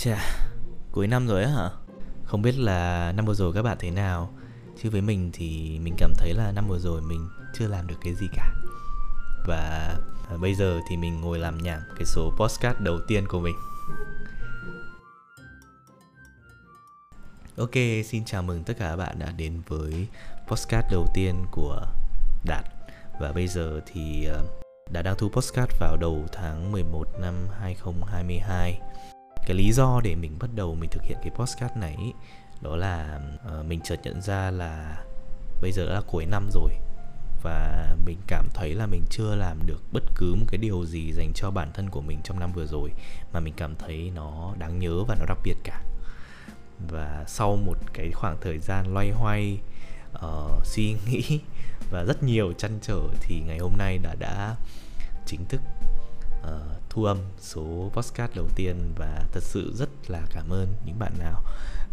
Chà, cuối năm rồi á hả? Không biết là năm vừa rồi các bạn thế nào. Chứ với mình thì mình cảm thấy là năm vừa rồi mình chưa làm được cái gì cả. Và à, bây giờ thì mình ngồi làm nhảm cái số postcard đầu tiên của mình. Ok, xin chào mừng tất cả các bạn đã đến với postcard đầu tiên của Đạt. Và bây giờ thì à, Đạt đang thu postcard vào đầu tháng 11 năm 2022 cái lý do để mình bắt đầu mình thực hiện cái podcast này đó là uh, mình chợt nhận ra là bây giờ đã là cuối năm rồi và mình cảm thấy là mình chưa làm được bất cứ một cái điều gì dành cho bản thân của mình trong năm vừa rồi mà mình cảm thấy nó đáng nhớ và nó đặc biệt cả. Và sau một cái khoảng thời gian loay hoay uh, suy nghĩ và rất nhiều chăn trở thì ngày hôm nay đã đã chính thức thu âm số podcast đầu tiên và thật sự rất là cảm ơn những bạn nào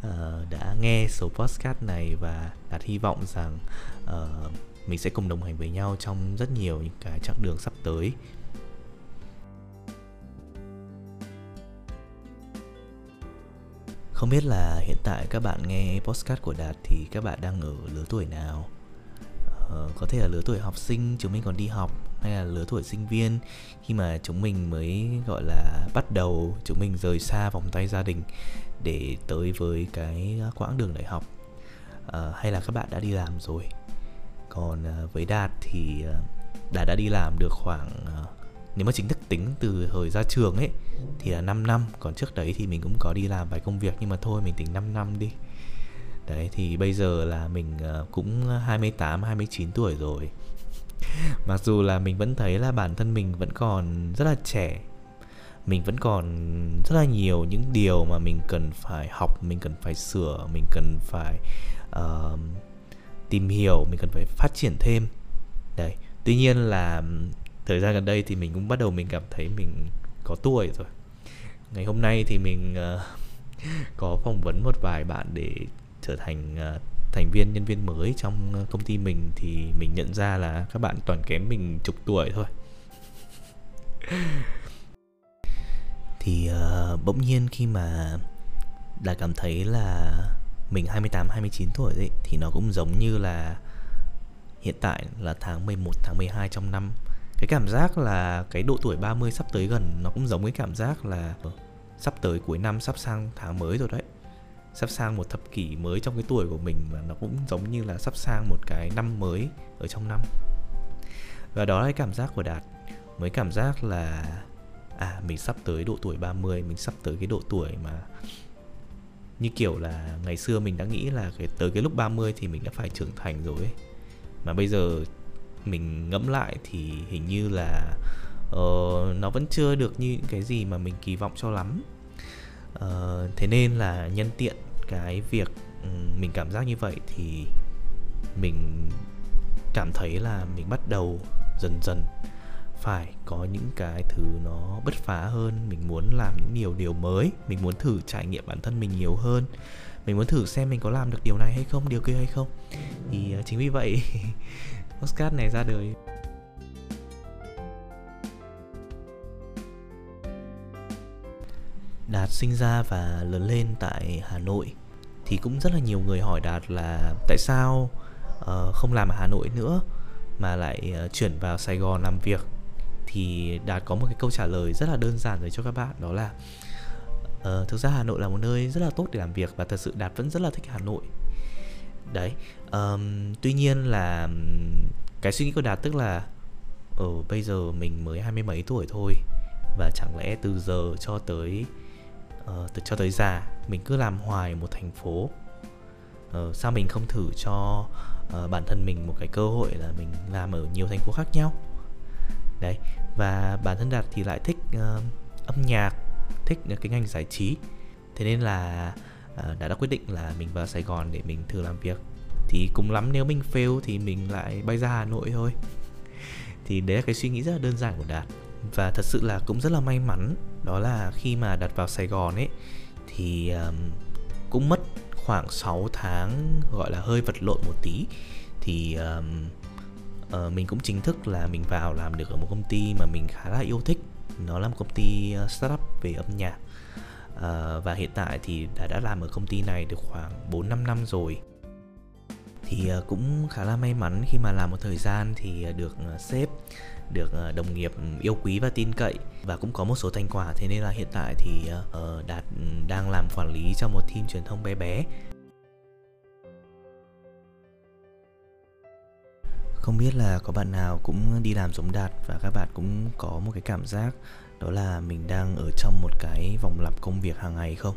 uh, đã nghe số podcast này và đạt hy vọng rằng uh, mình sẽ cùng đồng hành với nhau trong rất nhiều những cái chặng đường sắp tới. Không biết là hiện tại các bạn nghe podcast của đạt thì các bạn đang ở lứa tuổi nào? Uh, có thể là lứa tuổi học sinh chúng mình còn đi học hay là lứa tuổi sinh viên khi mà chúng mình mới gọi là bắt đầu chúng mình rời xa vòng tay gia đình để tới với cái quãng đường đại học à, hay là các bạn đã đi làm rồi. Còn ờ, với đạt thì ờ, đạt đã đi làm được khoảng nếu mà chính thức tính từ thời ra trường ấy thì là 5 năm. Còn trước đấy thì mình cũng có đi làm vài công việc nhưng mà thôi mình tính 5 năm đi. Đấy thì bây giờ là mình cũng 28 29 tuổi rồi mặc dù là mình vẫn thấy là bản thân mình vẫn còn rất là trẻ mình vẫn còn rất là nhiều những điều mà mình cần phải học mình cần phải sửa mình cần phải uh, tìm hiểu mình cần phải phát triển thêm. Đấy tuy nhiên là thời gian gần đây thì mình cũng bắt đầu mình cảm thấy mình có tuổi rồi. Ngày hôm nay thì mình uh, có phỏng vấn một vài bạn để trở thành uh, thành viên nhân viên mới trong ờ, công ty mình thì mình nhận ra là các bạn toàn kém mình chục tuổi thôi thì uh, bỗng nhiên khi mà đã cảm thấy là mình 28 29 tuổi đấy thì nó cũng giống như là hiện tại là tháng 11 tháng 12 trong năm. Cái cảm giác là cái độ tuổi 30 sắp tới gần nó cũng giống cái cảm giác là sắp tới cuối năm sắp sang tháng mới rồi đấy sắp sang một thập kỷ mới trong cái tuổi của mình và nó cũng giống như là sắp sang một cái năm mới ở trong năm và đó là cái cảm giác của đạt mới cảm giác là à mình sắp tới độ tuổi 30 mình sắp tới cái độ tuổi mà như kiểu là ngày xưa mình đã nghĩ là cái tới cái lúc 30 thì mình đã phải trưởng thành rồi ấy. mà bây giờ mình ngẫm lại thì hình như là uh, nó vẫn chưa được như những cái gì mà mình kỳ vọng cho lắm uh, thế nên là nhân tiện cái việc ừ, mình cảm giác như vậy thì mình cảm thấy là mình bắt đầu dần dần phải có những cái thứ nó bứt phá hơn. Mình muốn làm những điều điều mới, mình muốn thử trải nghiệm bản thân mình nhiều hơn. Mình muốn thử xem mình có làm được điều này hay không, điều kia hay không. Thì ờ, chính vì vậy postcard này ra đời. Đạt sinh ra và lớn lên tại Hà Nội thì cũng rất là nhiều người hỏi Đạt là tại sao uh, không làm ở Hà Nội nữa mà lại uh, chuyển vào Sài Gòn làm việc? Thì Đạt có một cái câu trả lời rất là đơn giản rồi cho các bạn đó là uh, thực ra Hà Nội là một nơi rất là tốt để làm việc và thật sự Đạt vẫn rất là thích Hà Nội. Đấy um, tuy nhiên là cái suy nghĩ của Đạt tức là ở uh, bây giờ mình mới hai mươi mấy tuổi thôi và chẳng lẽ từ giờ cho tới Ờ, từ cho tới già mình cứ làm hoài một thành phố. Ờ, sao mình không thử cho uh, bản thân mình một cái cơ hội là mình làm ở nhiều thành phố khác nhau? Đấy và bản thân đạt thì lại thích uh, âm nhạc thích cái ngành giải trí. Thế nên là uh, đã đã quyết định là mình vào sài gòn để mình thử làm việc. Thì cũng lắm nếu mình fail thì mình lại bay ra hà nội thôi. Thì đấy là cái suy nghĩ rất là đơn giản của đạt và thật sự là cũng rất là may mắn đó là khi mà đặt vào Sài Gòn ấy thì um, cũng mất khoảng 6 tháng gọi là hơi vật lộn một tí. Thì um, uh, mình cũng chính thức là mình vào làm được ở một công ty mà mình khá là yêu thích. Nó là một công ty ờ, startup về âm nhạc. Uh, và hiện tại thì đã đã làm ở công ty này được khoảng 4 5 năm rồi. Thì uh, cũng khá là may mắn khi mà làm một thời gian thì uh, được uh, sếp được ờ, đồng nghiệp ừ, yêu quý và tin cậy. Và cũng có một số thành quả, thế nên là hiện tại thì ờ, ờ, đạt ừ, đang làm quản lý cho một team truyền thông bé bé. Không biết là có bạn nào cũng đi làm giống đạt và các bạn cũng có một cái cảm giác đó là mình đang ở trong một cái vòng lặp công việc hàng ngày không?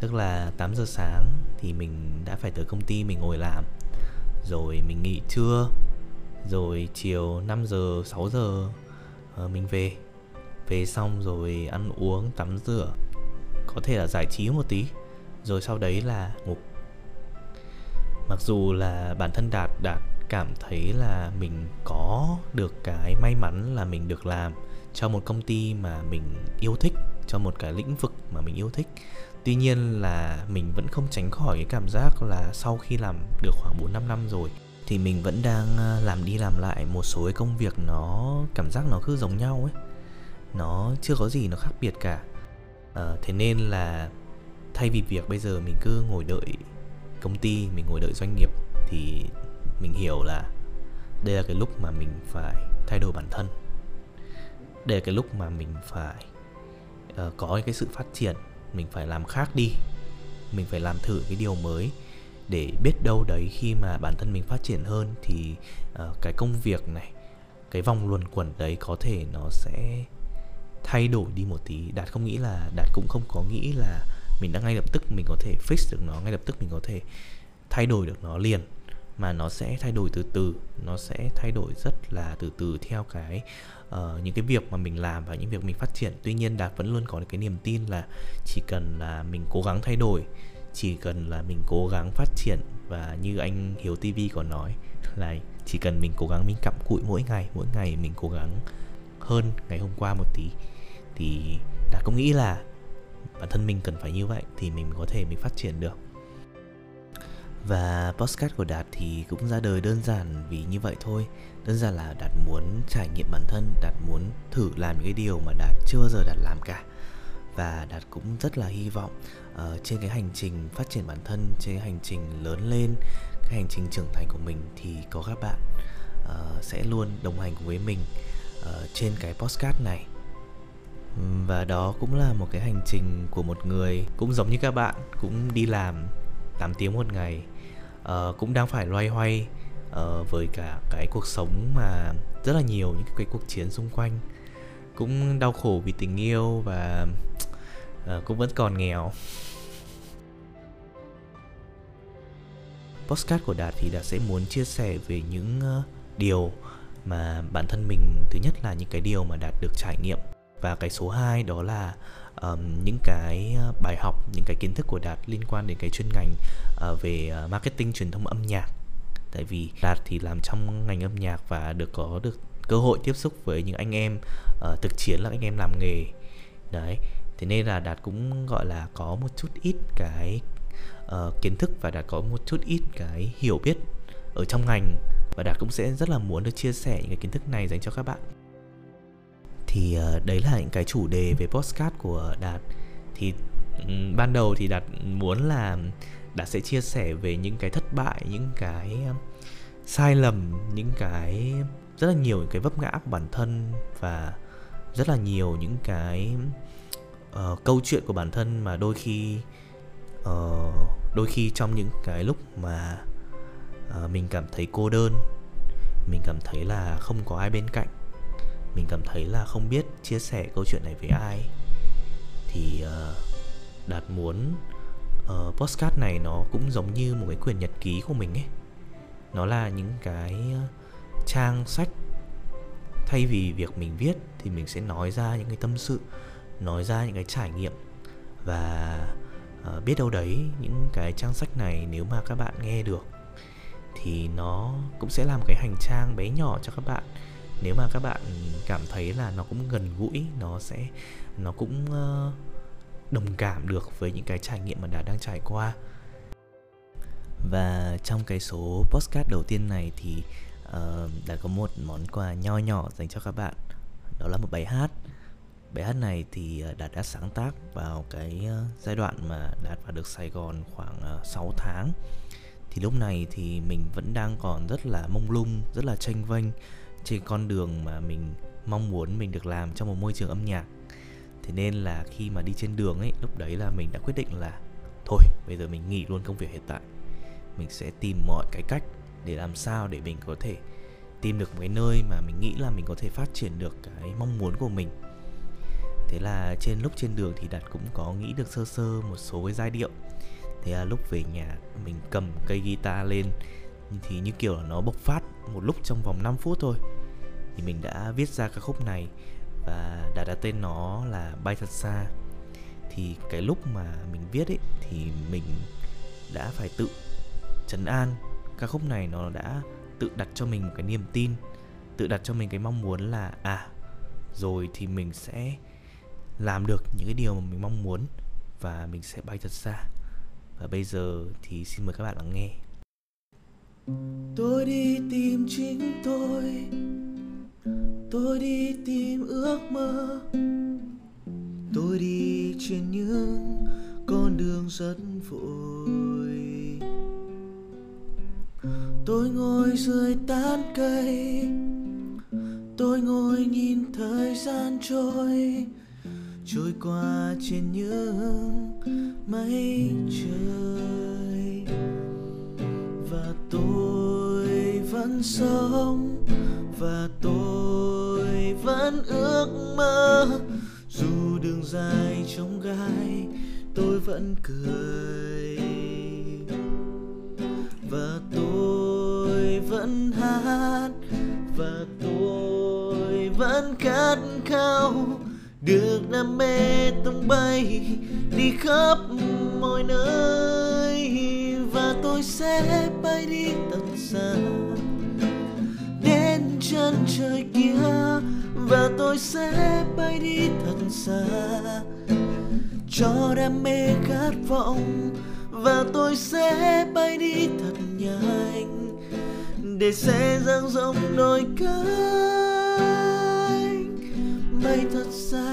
Tức là 8 giờ sáng thì mình đã phải tới công ty mình ngồi làm, rồi mình nghỉ trưa rồi chiều 5 giờ 6 giờ uh, mình về. Về xong rồi ăn uống tắm rửa. Có thể là giải trí một tí. Rồi sau đấy là ngủ. Mặc dù là bản thân đạt đạt cảm thấy là mình có được cái may mắn là mình được làm cho một công ty mà mình yêu thích cho một cái lĩnh vực mà mình yêu thích. Tuy nhiên là mình vẫn không tránh khỏi cái cảm giác là sau khi làm được khoảng 4 5 năm rồi thì mình vẫn đang à, làm đi làm lại một số cái công việc nó cảm giác nó cứ giống nhau ấy. Nó chưa có gì nó khác biệt cả. À, thế nên là thay vì việc bây giờ mình cứ ngồi đợi công ty mình ngồi đợi doanh nghiệp thì mình hiểu là đây là cái lúc mà mình phải thay đổi bản thân. Đây là cái lúc mà mình phải uh, có cái sự phát triển mình phải làm khác đi. Mình phải làm thử cái điều mới để biết đâu đấy khi mà bản thân mình phát triển hơn thì uh, cái công việc này cái vòng luẩn quẩn đấy có thể nó sẽ thay đổi đi một tí. Đạt không nghĩ là đạt cũng không có nghĩ là mình đã ngay lập tức mình có thể fix được nó ngay lập tức mình có thể thay đổi được nó liền mà nó sẽ thay đổi từ từ nó sẽ thay đổi rất là từ từ theo cái uh, những cái việc mà mình làm và những việc mình phát triển. Tuy nhiên đạt vẫn luôn có cái niềm tin là chỉ cần là mình cố gắng thay đổi chỉ cần là mình cố gắng phát triển và như anh hiếu tv có nói là chỉ cần mình cố gắng mình cặm cụi mỗi ngày mỗi ngày mình cố gắng hơn ngày hôm qua một tí, thì đạt cũng nghĩ là bản thân mình cần phải như vậy thì mình có thể mình phát triển được. Và postcard của Đạt thì cũng ra đời đơn giản vì như vậy thôi. Đơn giản là Đạt muốn trải nghiệm bản thân, Đạt muốn thử làm những cái điều mà Đạt chưa bao giờ Đạt làm cả. Và Đạt cũng rất là hy vọng uh, Trên cái hành trình phát triển bản thân Trên cái hành trình lớn lên Cái hành trình trưởng thành của mình Thì có các bạn uh, sẽ luôn đồng hành cùng với mình uh, Trên cái postcard này. Và đó cũng là một cái hành trình của một người cũng giống như các bạn cũng đi làm 8 tiếng một ngày uh, cũng đang phải loay hoay uh, với cả cái cuộc sống mà rất là nhiều những cái cuộc chiến xung quanh. Cũng đau khổ vì tình yêu và uh, cũng vẫn còn nghèo. Postcard của đạt thì đạt sẽ muốn chia sẻ về những uh, điều mà bản thân mình thứ nhất là những cái điều mà đạt được trải nghiệm. Và cái số 2 đó là um, những cái ờ, bài học những cái kiến thức của đạt liên quan đến cái chuyên ngành uh, về uh, marketing truyền thông âm nhạc. Tại vì đạt thì làm trong ngành âm nhạc và được có được cơ hội tiếp xúc với những anh em uh, thực chiến là anh em làm nghề. Đấy thế nên là đạt cũng gọi là có một chút ít cái uh, kiến thức và đạt có một chút ít cái hiểu biết ở trong ngành. Và đạt cũng sẽ rất là muốn được chia sẻ những cái kiến thức này dành cho các bạn. Thì uh, đấy là những cái chủ đề về postcard của đạt. Thì um, ban đầu thì đạt muốn là đạt sẽ chia sẻ về những cái thất bại những cái um, sai lầm những cái rất là nhiều những cái vấp ngã của bản thân và rất là nhiều những cái uh, câu chuyện của bản thân mà đôi khi uh, đôi khi trong những cái lúc mà uh, mình cảm thấy cô đơn mình cảm thấy là không có ai bên cạnh mình cảm thấy là không biết chia sẻ câu chuyện này với ai thì uh, đạt muốn uh, postcard này nó cũng giống như một cái quyển nhật ký của mình ấy. Nó là những cái trang sách thay vì việc mình viết thì mình sẽ nói ra những cái tâm sự nói ra những cái trải nghiệm và uh, biết đâu đấy những cái trang sách này nếu mà các bạn nghe được thì nó cũng sẽ làm cái hành trang bé nhỏ cho các bạn. Nếu mà các bạn cảm thấy là nó cũng gần gũi nó sẽ nó cũng uh, đồng cảm được với những cái trải nghiệm mà đã đang trải qua. Và trong cái số postcard đầu tiên này thì uh, đã có một món quà nho nhỏ dành cho các bạn đó là một bài hát bài hát này thì ờ, đạt đã sáng tác vào cái ờ, giai đoạn mà đạt vào được sài gòn khoảng ờ, 6 tháng. Thì lúc này thì mình vẫn đang còn rất là mông lung, rất là tranh vênh trên con đường mà mình mong muốn mình được làm trong một môi trường âm nhạc. Thế nên là khi mà đi trên đường ấy, lúc đấy là mình đã quyết định là thôi, bây giờ mình nghỉ luôn công việc hiện tại. Mình sẽ tìm mọi cái cách để làm sao để mình có thể tìm được một cái nơi mà mình nghĩ là mình có thể phát triển được cái mong muốn của mình thế là trên lúc trên đường thì đạt cũng có nghĩ được sơ sơ một số cái giai điệu. Thế là lúc về nhà, mình cầm cây guitar lên, thì như kiểu là nó bộc phát một lúc trong vòng 5 phút thôi. Thì mình đã viết ra ca khúc này và đã đặt tên nó là bay thật xa. Thì cái lúc mà mình viết ấy, thì mình đã phải tự trấn an. Ca khúc này nó đã tự đặt cho mình một cái niềm tin, tự đặt cho mình cái mong muốn là à rồi thì mình sẽ làm được những cái điều mà mình mong muốn và mình sẽ bay thật xa. Và bây giờ thì xin mời các bạn lắng nghe. Tôi đi tìm chính tôi. Tôi đi tìm ước mơ. Tôi đi trên những con đường rất vội. Tôi ngồi dưới tán cây. Tôi ngồi nhìn thời gian trôi trôi qua trên những mây trời. Và tôi vẫn sống, và tôi vẫn ước mơ. Dù đường dài trong gai, tôi vẫn cười. Và tôi vẫn hát, và tôi vẫn khát khao được đam mê tung bay, đi khắp mọi nơi. Và tôi sẽ bay đi thật xa, đến chân trời kia. Và tôi sẽ bay đi thật xa, cho đam mê khát vọng. Và tôi sẽ bay đi thật nhanh, để sẽ dang rộng đôi cánh. Bay thật xa.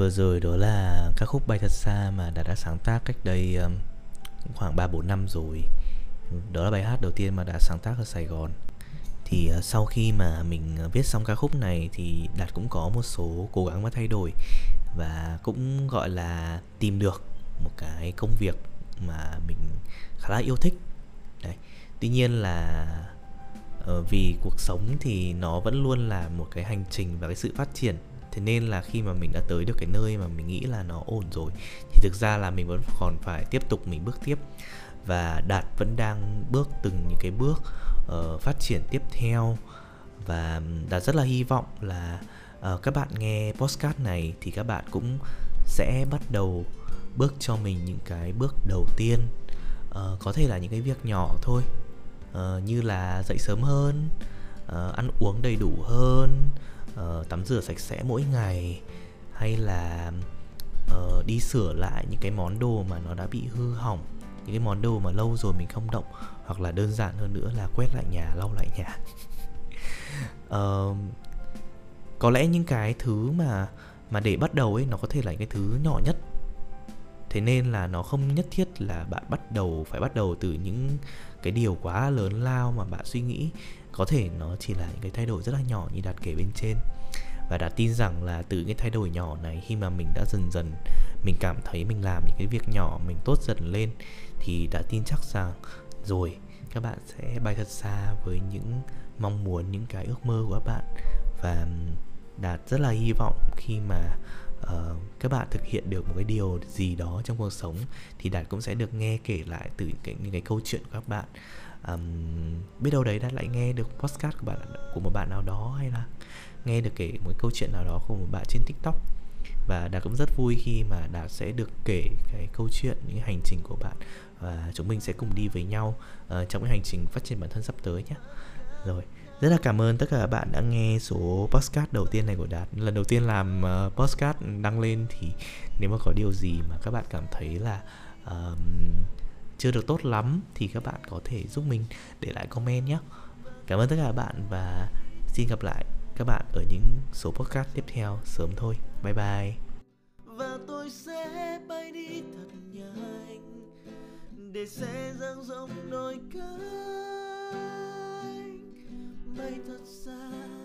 Vừa rồi đó là ca khúc bay thật xa mà đạt đã sáng tác cách đây um, khoảng 3 4 năm rồi. Đó là bài hát đầu tiên mà đạt sáng tác ở Sài Gòn. Thì uh, sau khi mà mình ờ, viết xong ca khúc này thì Đạt cũng có một số cố gắng và thay đổi và cũng gọi là tìm được một cái công việc mà mình khá là yêu thích. Đấy. Tuy nhiên là uh, vì cuộc sống thì nó vẫn luôn là một cái hành trình và cái sự phát triển thế nên là khi mà mình đã tới được cái nơi mà mình nghĩ là nó ổn rồi thì thực ra là mình vẫn còn phải tiếp tục mình bước tiếp. Và đạt vẫn đang bước từng những cái bước uh, phát triển tiếp theo. Và đạt rất là hy vọng là uh, các bạn nghe postcard này thì các bạn cũng sẽ bắt đầu bước cho mình những cái bước đầu tiên. Uh, có thể là những cái việc nhỏ thôi. Uh, như là dậy sớm hơn uh, ăn uống đầy đủ hơn uh, tắm rửa sạch sẽ mỗi ngày hay là uh, đi sửa lại những cái món đồ mà nó đã bị hư hỏng những cái món đồ mà lâu rồi mình không động hoặc là đơn giản hơn nữa là quét lại nhà lau lại nhà. Uh, có lẽ những cái thứ mà mà để bắt đầu ấy nó có thể là những cái thứ nhỏ nhất. Thế nên là nó không nhất thiết là bạn bắt đầu phải bắt đầu từ những cái điều quá lớn lao mà bạn suy nghĩ có thể nó chỉ là những cái thay đổi rất là nhỏ như đạt kể bên trên. Và đã tin rằng là từ cái thay đổi nhỏ này, khi mà mình đã dần dần mình cảm thấy mình làm những cái việc nhỏ, mình tốt dần lên, thì đã tin chắc rằng rồi, các bạn sẽ bay thật xa với những mong muốn, những cái ước mơ của các bạn. Và đạt rất là hy vọng khi mà uh, các bạn thực hiện được một cái điều gì đó trong cuộc sống thì đạt cũng sẽ được nghe kể lại từ những cái, những cái câu chuyện của các bạn. Um, biết đâu đấy đạt lại nghe được podcast của bạn của một bạn nào đó hay là nghe được kể một câu chuyện nào đó của một bạn trên tiktok. Và đạt cũng rất vui khi mà đạt sẽ được kể cái câu chuyện những hành trình của bạn và chúng mình sẽ cùng đi với nhau uh, trong cái hành trình phát triển bản thân sắp tới nhé. Rồi rất là cảm ơn tất cả các bạn đã nghe số podcast đầu tiên này của Đạt. Lần đầu tiên làm uh, podcast đăng lên thì nếu mà có điều gì mà các bạn cảm thấy là uh, chưa được tốt lắm Thì các bạn có thể giúp mình để lại comment nhé. Cảm ơn tất cả các bạn và xin gặp lại các bạn ở những số podcast tiếp theo sớm thôi. Bye bye. Và tôi sẽ bay đi thật nhanh để sẽ dang rộng đôi cánh bay thật xa